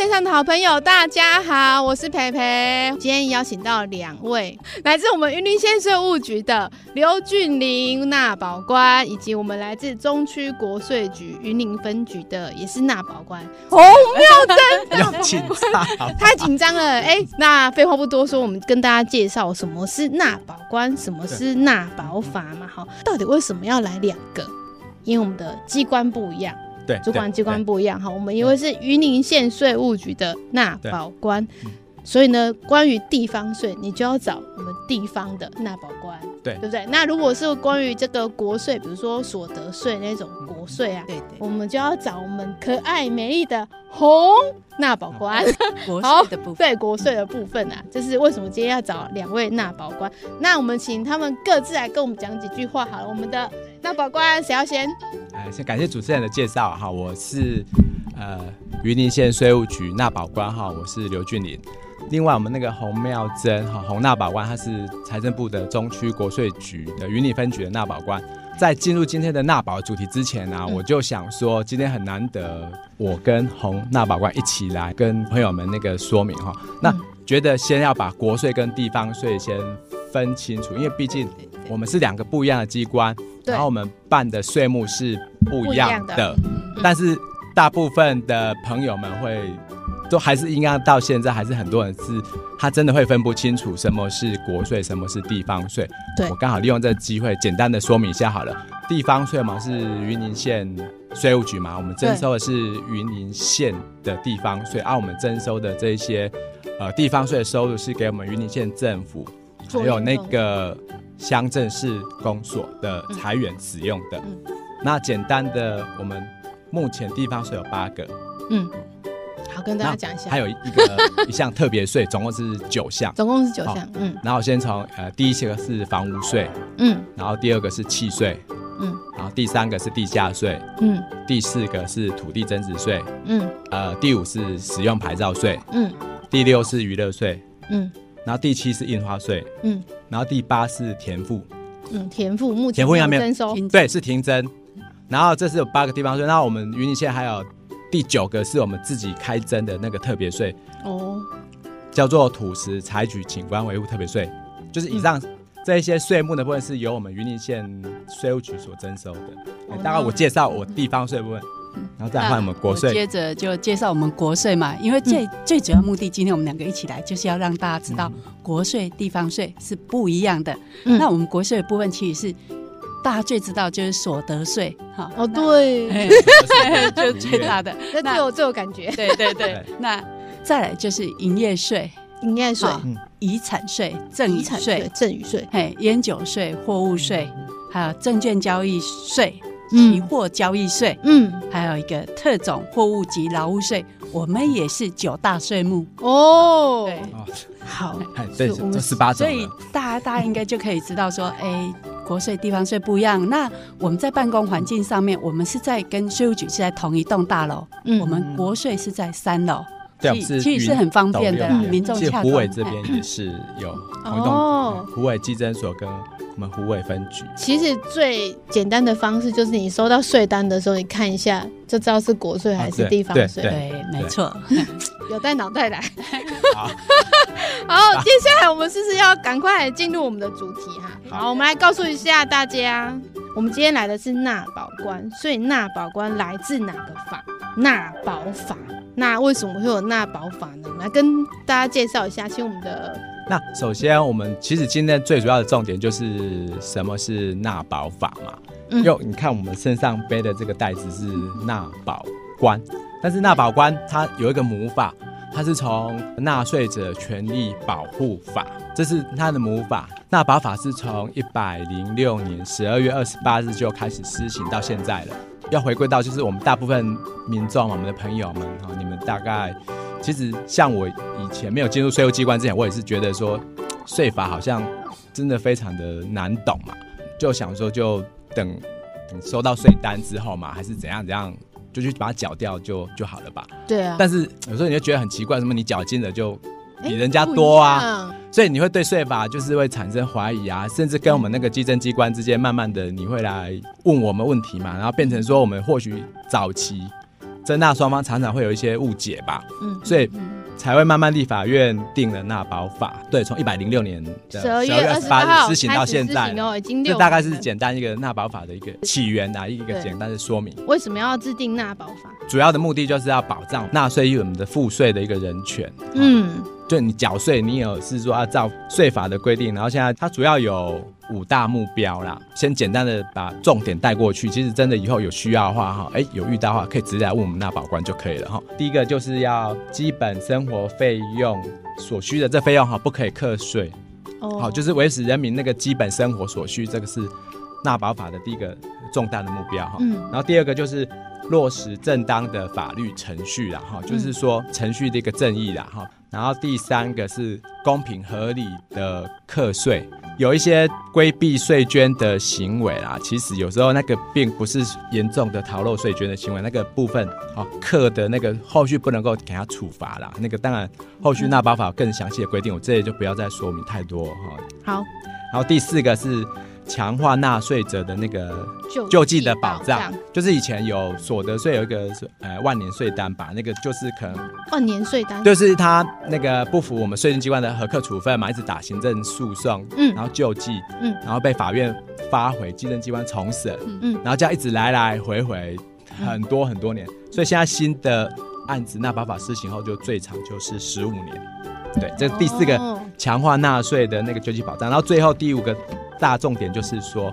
线上的好朋友，大家好，我是培培。今天邀请到两位来自我们云林县税务局的刘俊林纳保官，以及我们来自中区国税局云林分局的也是纳保官洪妙珍。要紧张，太紧张了。哎、欸，那废话不多说，我们跟大家介绍什么是纳保官，什么是纳保法嘛。好，到底为什么要来两个？因为我们的机关不一样。对，主管机关不一样哈，我们因为是云林县税务局的纳保官，所以呢，关于地方税，你就要找我们地方的纳保官，对，对不对？那如果是关于这个国税，比如说所得税那种国税啊，对对，我们就要找我们可爱美丽的红纳保官，国税的部分，对国税的部分啊，这是为什么今天要找两位纳保官？那我们请他们各自来跟我们讲几句话好了。我们的纳保官谁要先？先感谢主持人的介绍哈，我是呃云林县税务局纳保官哈，我是刘俊林。另外我们那个洪妙珍哈洪纳保官，他是财政部的中区国税局的云林分局的纳保官。在进入今天的纳保主题之前呢、啊，我就想说今天很难得，我跟洪纳保官一起来跟朋友们那个说明哈。那觉得先要把国税跟地方税先分清楚，因为毕竟我们是两个不一样的机关。然后我们办的税目是不一样的，的嗯、但是大部分的朋友们会都还是应该到现在还是很多人是他真的会分不清楚什么是国税，什么是地方税。对，我刚好利用这个机会简单的说明一下好了。地方税嘛是云林县税务局嘛，我们征收的是云林县的地方税，而、啊、我们征收的这些呃地方税的收入是给我们云林县政府还有那个。乡镇市公所的财源使用的，那简单的，我们目前地方税有八个，嗯，好，跟大家讲一下，还有一个一项特别税，总共是九项，总共是九项，嗯，然后先从呃第一个是房屋税，嗯，然后第二个是契税，嗯，然后第三个是地价税，嗯，第四个是土地增值税，嗯，呃，第五是使用牌照税，嗯，第六是娱乐税，嗯。然后第七是印花税，嗯，然后第八是田赋，嗯，田赋目前还没有征收，对，是停征。然后这是有八个地方税，那我们云林县还有第九个是我们自己开征的那个特别税，哦，叫做土石采取景观维护特别税，就是以上这一些税目的部分是由我们云林县税务局所征收的。哦，大概我介绍我地方税部分。然后再换我们国税，接着就介绍我们国税嘛，因为最、嗯、最主要目的，今天我们两个一起来，就是要让大家知道国税、地方税是不一样的。嗯、那我们国税的部分，其实是大家最知道就是所得税，哈，哦对，就 是最大的，那最有最有感觉，对对 对。那再来就是营业税、营业税、遗产税、赠与税、赠与税，嘿，烟酒税、货物税，还有证券交易税。期货交易税，嗯，还有一个特种货物及劳务税，我们也是九大税目哦。对，好，对，这十八种。所以大家大家应该就可以知道说，哎、欸，国税地方税不一样。那我们在办公环境上面，我们是在跟税务局是在同一栋大楼，嗯，我们国税是在三楼。对，其实是很方便的，民众其实虎尾这边也是有同一栋虎尾计征所跟我们湖尾分局。其实最简单的方式就是你收到税单的时候，你看一下就知道是国税还是地方税。对，没错，有带脑袋来。好，好，接下来我们是不是要赶快进入我们的主题哈？好，我们来告诉一下大家，我们今天来的是纳保官，所以纳保官来自哪个法？纳保法。那为什么会有纳保法呢？来跟大家介绍一下，请我们的。那首先，我们其实今天最主要的重点就是什么是纳保法嘛？嗯，因为你看我们身上背的这个袋子是纳保官，但是纳保官它有一个母法，它是从纳税者权利保护法，这是它的母法。纳保法是从一百零六年十二月二十八日就开始施行到现在了。要回归到就是我们大部分民众，我们的朋友们啊，你们大概其实像我以前没有进入税务机关之前，我也是觉得说税法好像真的非常的难懂嘛，就想说就等等收到税单之后嘛，还是怎样怎样，就去把它缴掉就就好了吧。对啊。但是有时候你就觉得很奇怪，什么你缴金的就比人家多啊。所以你会对税法就是会产生怀疑啊，甚至跟我们那个稽征机关之间，慢慢的你会来问我们问题嘛，然后变成说我们或许早期增纳双方常常会有一些误解吧，嗯，所以才会慢慢立法院定了纳保法，对，从一百零六年十二月二十八日施行到现在，哦，已经六，这大概是简单一个纳保法的一个起源啊，一个简单的说明。为什么要制定纳保法？主要的目的就是要保障纳税义务人的赋税的一个人权，嗯。就你缴税，你有是说要照税法的规定，然后现在它主要有五大目标啦。先简单的把重点带过去，其实真的以后有需要的话，哈，哎，有遇到的话可以直接来问我们纳保官就可以了，哈。第一个就是要基本生活费用所需的这费用哈，不可以课税，哦，好，就是维持人民那个基本生活所需，这个是纳保法的第一个重大的目标，哈。嗯，然后第二个就是。落实正当的法律程序啦，哈，就是说程序的一个正义啦，哈。然后第三个是公平合理的课税，有一些规避税捐的行为啦，其实有时候那个并不是严重的逃漏税捐的行为，那个部分哦，课的那个后续不能够给他处罚啦。那个当然后续纳保法更详细的规定，我这里就不要再说明太多哈。好，然后第四个是。强化纳税者的那个救济的保障，就是以前有所得税有一个呃万年税单吧，那个就是可能万年税单，就是他那个不服我们税政机关的核课处分嘛，一直打行政诉讼，嗯，然后救济，嗯，然后被法院发回基政机关重审，嗯，然后这样一直来来回回很多很多年，所以现在新的案子纳保法施行后，就最长就是十五年，对，这第四个强化纳税的那个救济保障，然后最后第五个。大重点就是说，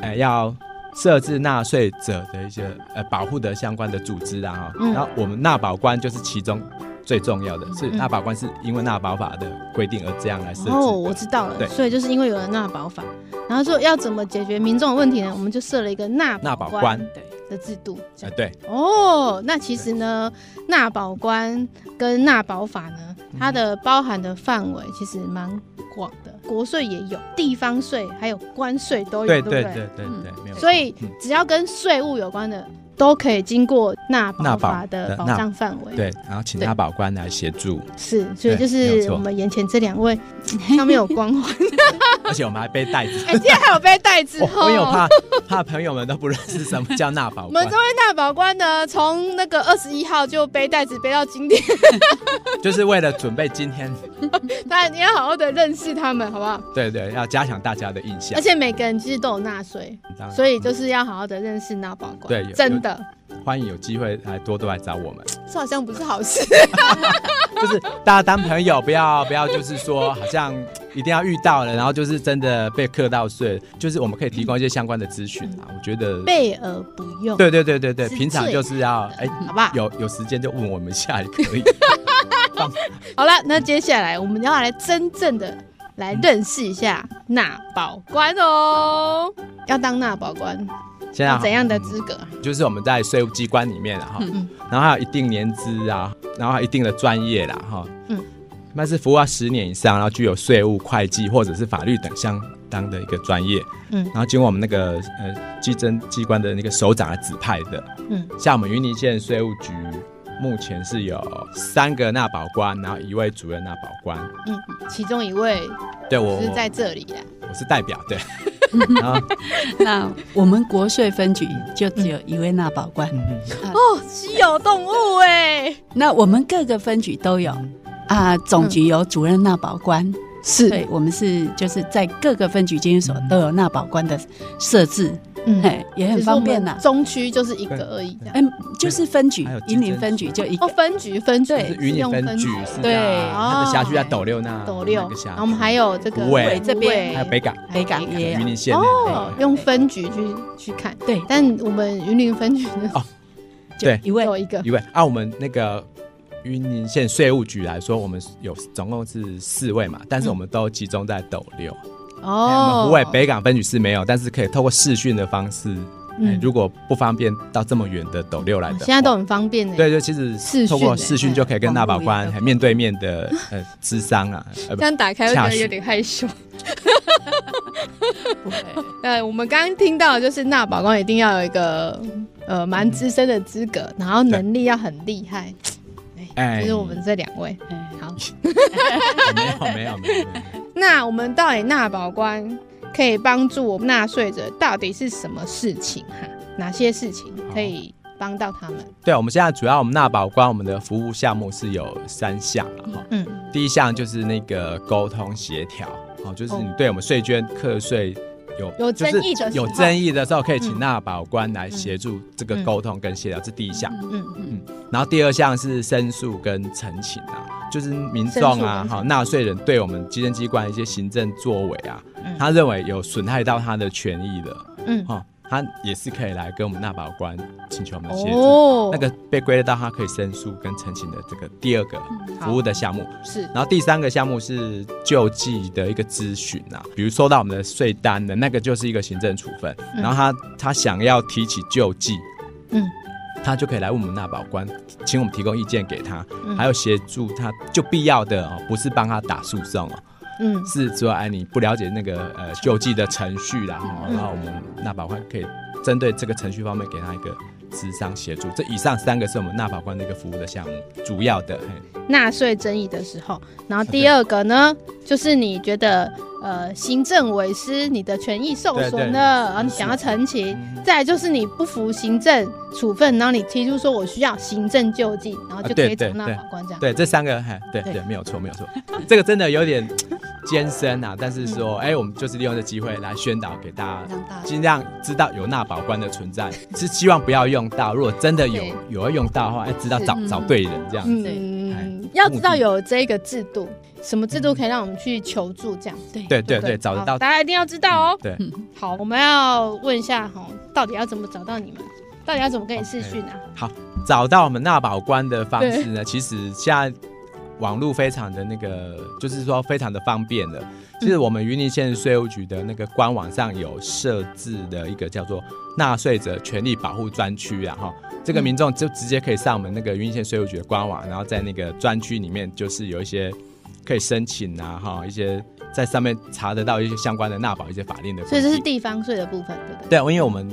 呃，要设置纳税者的一些呃保护的相关的组织啊，哈、嗯，然后我们纳保官就是其中最重要的，是纳保官是因为纳保法的规定而这样来设置。哦，我知道了，对，所以就是因为有了纳保法，然后说要怎么解决民众的问题呢？我们就设了一个纳纳保官对的制度。啊，对。哦，那其实呢，纳保官跟纳保法呢，它的包含的范围其实蛮广的。国税也有，地方税还有关税都有，对对对对对，没有。所以只要跟税务有关的，都可以经过纳保法的保障范围。对，然后请纳保官来协助。是，所以就是我们眼前这两位 上面有光环，而且我们还背袋子。哎，今天还有背袋子，我有怕怕朋友们都不认识什么叫纳保官。我们这位纳保官呢，从那个二十一号就背袋子背到今天，就是为了准备今天。当然你要好好的认识他们，好不好？对对，要加强大家的印象。而且每个人其实都有纳税，所以就是要好好的认识纳保官。对，真的。欢迎有机会来多多来找我们，这好像不是好事。就是大家当朋友，不要不要，就是说好像一定要遇到了，然后就是真的被课到税，就是我们可以提供一些相关的资讯啊。我觉得备而不用。对对对对对，平常就是要哎，好吧，有有时间就问我们一下也可以。好了，那接下来我们要来真正的来认识一下纳保官哦，要当纳保官。现在怎样的资格？就是我们在税务机关里面哈，然后还有一定年资啊，然后还有一定的专业啦哈，嗯，那是服务十年以上，然后具有税务、会计或者是法律等相当的一个专业，嗯，然后经过我们那个呃稽征机关的那个首长来指派的，嗯，像我们云林县税务局目前是有三个纳保官，然后一位主任纳保官，嗯，其中一位对我是在这里的，我是代表对。那我们国税分局就只有一位纳保官。哦，稀有动物哎。那我们各个分局都有。啊，总局有主任纳保官，是对，我们是就是在各个分局监狱所都有纳保官的设置。嗯，也很方便呐。中区就是一个而已，嗯，就是分局，云林分局就一个。哦，分局分局是云林分局，对，它的辖区在斗六那。斗六，然后我们还有这个尾。这边，还有北港，北港也。云林县哦，用分局去去看，对。但我们云林分局呢？哦，对，一位。有一个。一位。按我们那个云林县税务局来说，我们有总共是四位嘛，但是我们都集中在斗六。哦，不会，北港分局是没有，但是可以透过视讯的方式。嗯，如果不方便到这么远的斗六来的，现在都很方便的。对对，其实透过视讯就可以跟纳宝官面对面的呃咨商啊。这样打开会觉得有点害羞。不会，呃，我们刚刚听到的就是纳宝官一定要有一个呃蛮资深的资格，然后能力要很厉害。哎，就是我们这两位。好，没有没有没有。那我们到底纳保官可以帮助我们纳税者，到底是什么事情哈？哪些事情可以帮到他们？对，我们现在主要我们纳保官我们的服务项目是有三项了哈。嗯，第一项就是那个沟通协调，好，就是你对我们税捐课税有有争议的有争议的时候，可以请纳保官来协助这个沟通跟协调，这第一项。嗯嗯。然后第二项是申诉跟陈情啊，就是民众啊，哈，纳税人对我们基政机关一些行政作为啊，他认为有损害到他的权益的，嗯，哈。他也是可以来跟我们纳保官请求我们的协助，哦、那个被归类到他可以申诉跟陈情的这个第二个服务的项目。是。然后第三个项目是救济的一个咨询啊，比如收到我们的税单的那个就是一个行政处分，嗯、然后他他想要提起救济，嗯，他就可以来问我们纳保官，请我们提供意见给他，嗯、还有协助他就必要的哦，不是帮他打诉讼哦。嗯，是说哎，你不了解那个呃救济的程序啦，然后我们纳保官可以针对这个程序方面给他一个咨商协助。这以上三个是我们纳法官的一个服务的项目，主要的。纳税争议的时候，然后第二个呢，就是你觉得呃行政违失，你的权益受损了，然后你想要澄清；再来就是你不服行政处分，然后你提出说我需要行政救济，然后就可以找纳法官这样。对，这三个，嘿，对对，没有错，没有错。这个真的有点艰深啊，但是说，哎，我们就是利用这机会来宣导给大家，尽量知道有纳保官的存在，是希望不要用到。如果真的有有要用到的话，哎，知道找找对人这样子。嗯，要知道有这个制度，什么制度可以让我们去求助这样？对对对对，找得到，大家一定要知道哦。对，好，我们要问一下哈，到底要怎么找到你们？到底要怎么跟你视讯呢？好，找到我们纳保官的方式呢？其实现在。网络非常的那个，就是说非常的方便的。其实我们云林县税务局的那个官网上有设置的一个叫做纳税者权利保护专区啊，哈，这个民众就直接可以上我们那个云林县税务局的官网，然后在那个专区里面，就是有一些可以申请啊，哈，一些在上面查得到一些相关的纳保一些法令的。所以这是地方税的部分，对不对？对，因为我们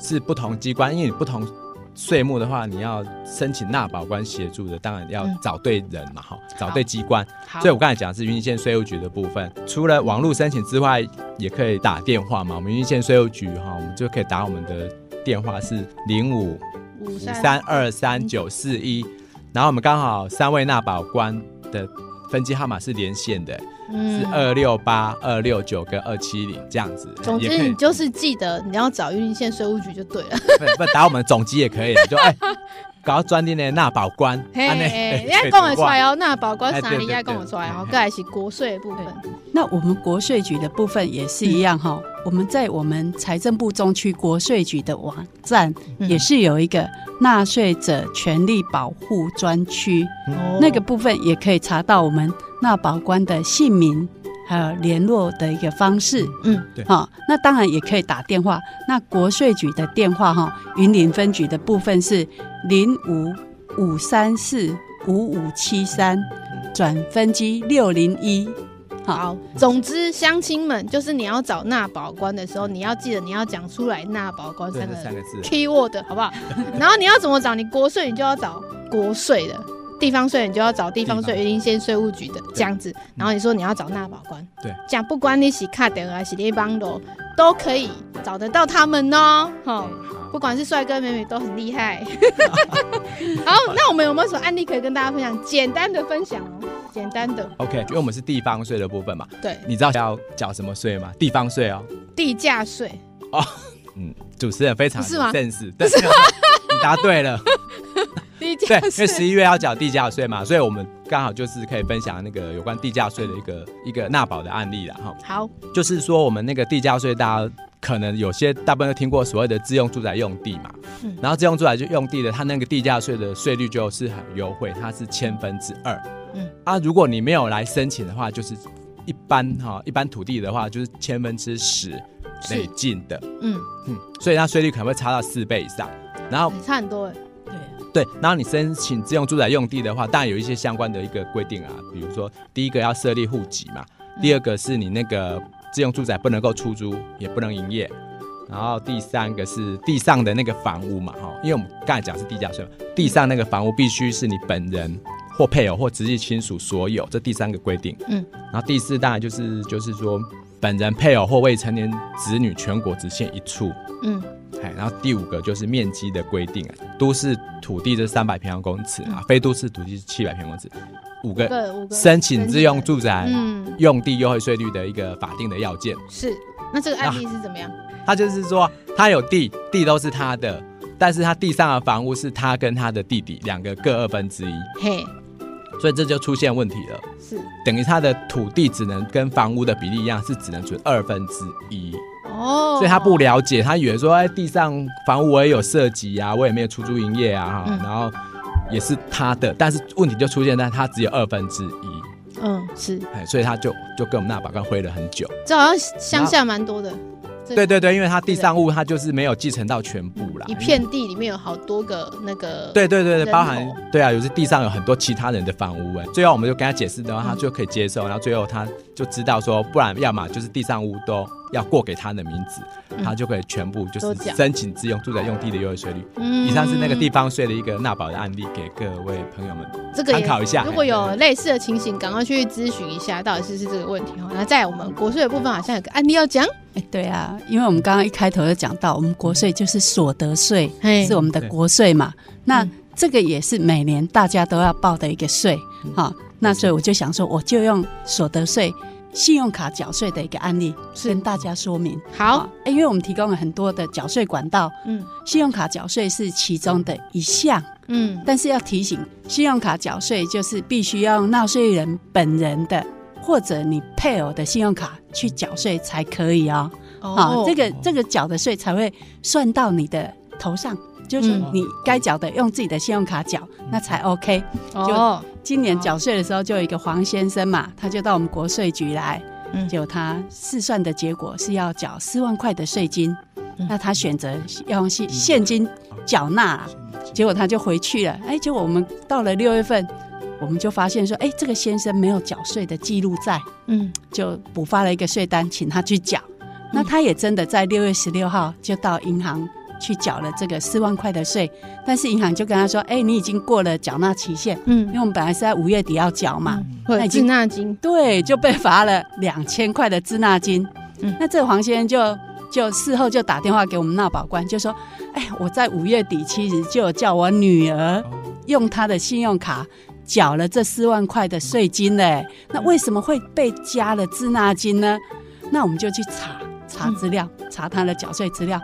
是不同机关，因为你不同。税目的话，你要申请纳保官协助的，当然要找对人嘛，哈、嗯，找对机关。所以我刚才讲的是云林县税务局的部分，除了网络申请之外，也可以打电话嘛。我们云林县税务局哈，我们就可以打我们的电话是零五五三二三九四一，然后我们刚好三位纳保官的分机号码是连线的。是二六八二六九跟二七零这样子。总之你就是记得你要找玉林县税务局就对了。不不打我们总机也可以，就哎，搞专定的纳保官。嘿，你要跟我出来哦，纳保官啥你要跟我出来哦。再来是国税的部分。那我们国税局的部分也是一样哈，我们在我们财政部中区国税局的网站也是有一个纳税者权利保护专区，那个部分也可以查到我们。纳保官的姓名，还有联络的一个方式，嗯，对，好，那当然也可以打电话。那国税局的电话哈，云林分局的部分是零五五三四五五七三，转分机六零一。好，总之乡亲们，就是你要找纳保官的时候，你要记得你要讲出来“纳保官”三个三个字 keyword，好不好？然后你要怎么找？你国税你就要找国税的。地方税你就要找地方税云林县税务局的这样子，然后你说你要找纳保官，对，这样不管你洗卡点还是立邦的，都可以找得到他们哦。好，不管是帅哥美女都很厉害。好，那我们有没有什么案例可以跟大家分享？简单的分享哦，简单的。OK，因为我们是地方税的部分嘛。对，你知道要缴什么税吗？地方税哦。地价税。哦，嗯，主持人非常是吗？正式，对，你答对了。对，因为十一月要缴地价税嘛，所以我们刚好就是可以分享那个有关地价税的一个一个纳保的案例了哈。好，就是说我们那个地价税，大家可能有些大部分都听过所谓的自用住宅用地嘛，嗯，然后自用住宅就用地的，它那个地价税的税率就是很优惠，它是千分之二，嗯，啊，如果你没有来申请的话，就是一般哈，一般土地的话就是千分之十累进的，嗯。嗯，所以它税率可能会差到四倍以上，然后差很多哎。对，然后你申请自用住宅用地的话，当然有一些相关的一个规定啊，比如说第一个要设立户籍嘛，第二个是你那个自用住宅不能够出租，也不能营业，然后第三个是地上的那个房屋嘛，哈，因为我们刚才讲是地价税嘛，地上那个房屋必须是你本人或配偶或直系亲属所有，这第三个规定。嗯，然后第四当然就是就是说本人配偶或未成年子女全国只限一处。嗯。哎，然后第五个就是面积的规定啊，都市土地是三百平方公尺啊，非都市土地是七百平方公尺，五个申请自用住宅用地优惠税率的一个法定的要件。是，那这个案例是怎么样？他就是说，他有地，地都是他的，但是他地上的房屋是他跟他的弟弟两个各二分之一。嘿。所以这就出现问题了，是等于他的土地只能跟房屋的比例一样，是只能存二分之一。哦，所以他不了解，他以为说，哎，地上房屋我也有涉及啊，我也没有出租营业啊，哈、嗯，然后也是他的，但是问题就出现在他只有二分之一。嗯，是，哎，所以他就就跟我们纳保官挥了很久。这好像乡下蛮多的。对对对，因为它地上物，它就是没有继承到全部啦。一片地里面有好多个那个。对对对对，包含对啊，有些地上有很多其他人的房屋哎。最后我们就跟他解释的话，他就可以接受。然后最后他就知道说，不然要么就是地上物都要过给他的名字，他就可以全部就是申请自用住宅用地的优惠税率。嗯。以上是那个地方税的一个纳保的案例，给各位朋友们参考一下。如果有类似的情形，赶快去咨询一下，到底是不是这个问题哈。那在我们国税的部分，好像有个案例要讲。对啊，因为我们刚刚一开头就讲到，我们国税就是所得税，是我们的国税嘛。那这个也是每年大家都要报的一个税，好，那所以我就想说，我就用所得税、信用卡缴税的一个案例跟大家说明。好，因为我们提供了很多的缴税管道，嗯，信用卡缴税是其中的一项，嗯，但是要提醒，信用卡缴税就是必须要用纳税人本人的。或者你配偶的信用卡去缴税才可以哦，啊、oh. 哦，这个这个缴的税才会算到你的头上，就是你该缴的用自己的信用卡缴，那才 OK。就今年缴税的时候，就有一个黄先生嘛，他就到我们国税局来，就他试算的结果是要缴四万块的税金，那他选择要用现现金缴纳，结果他就回去了。哎，结果我们到了六月份。我们就发现说，哎，这个先生没有缴税的记录在，嗯，就补发了一个税单，请他去缴。那他也真的在六月十六号就到银行去缴了这个四万块的税，但是银行就跟他说，哎，你已经过了缴纳期限，嗯，因为我们本来是在五月底要缴嘛，那已经滞纳金，对，就被罚了两千块的滞纳金。嗯，那这个黄先生就就事后就打电话给我们纳保官，就说，哎，我在五月底其实就叫我女儿用她的信用卡。缴了这四万块的税金嘞，那为什么会被加了滞纳金呢？那我们就去查查资料，查他的缴税资料，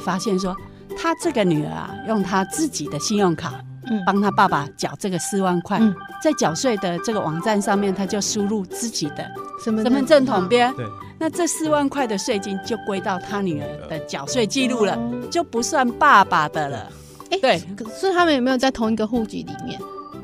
发现说他这个女儿啊，用他自己的信用卡，嗯，帮他爸爸缴这个四万块，嗯，在缴税的这个网站上面，他就输入自己的身份证统编，对，那这四万块的税金就归到他女儿的缴税记录了，就不算爸爸的了。哎，对，可是他们有没有在同一个户籍里面？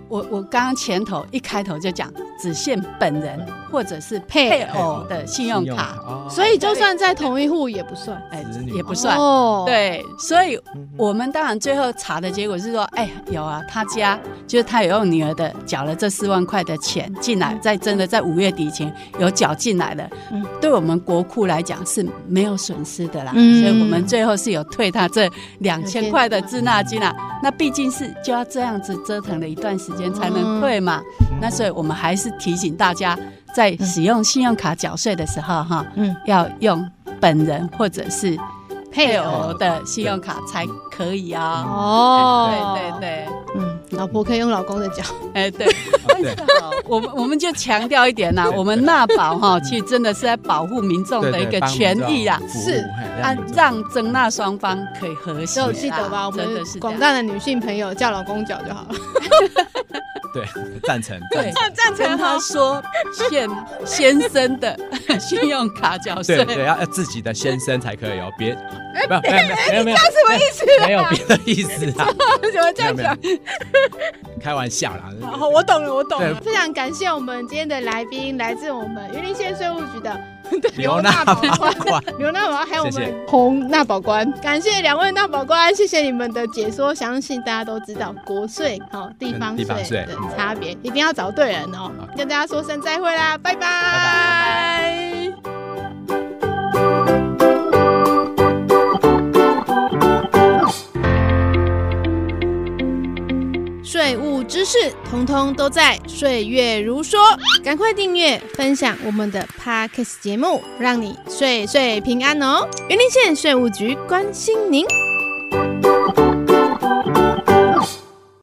我我刚刚前头一开头就讲，只限本人或者是配偶的信用卡，所以就算在同一户也不算，哎，也不算。哦，对，所以我们当然最后查的结果是说，哎，有啊，他家就是他有用女儿的缴了这四万块的钱进来，在真的在五月底前有缴进来的，嗯，对我们国库来讲是没有损失的啦，嗯，所以我们最后是有退他这两千块的滞纳金啦。那毕竟是就要这样子折腾了一段时间。才能退嘛？那所以我们还是提醒大家，在使用信用卡缴税的时候，哈，嗯，要用本人或者是配偶的信用卡才可以啊。哦，对对对，嗯，老婆可以用老公的脚，哎，对。好，我们我们就强调一点啦，我们纳保哈，其实真的是在保护民众的一个权益啊，是啊，让征纳双方可以和谐。记得吧？我们广大的女性朋友叫老公脚就好了。对，赞成。对，赞成。他说，先先生的信用卡缴税。对对，要要自己的先生才可以哦，别。没有没有没有，这什么意思？没有别的意思啊。怎么这样讲？开玩笑啦。好，我懂了，我懂了。非常感谢我们今天的来宾，来自我们云林县税务局的 刘纳宝官，刘纳保官，还有我们洪纳宝官。感谢两位纳宝官，谢谢你们的解说。相信大家都知道国税好地方税的差别，一定要找对人哦。跟大家说声再会啦。拜拜。事，通通都在《岁月如梭》，赶快订阅分享我们的 Podcast 节目，让你岁岁平安哦！云林县税务局关心您。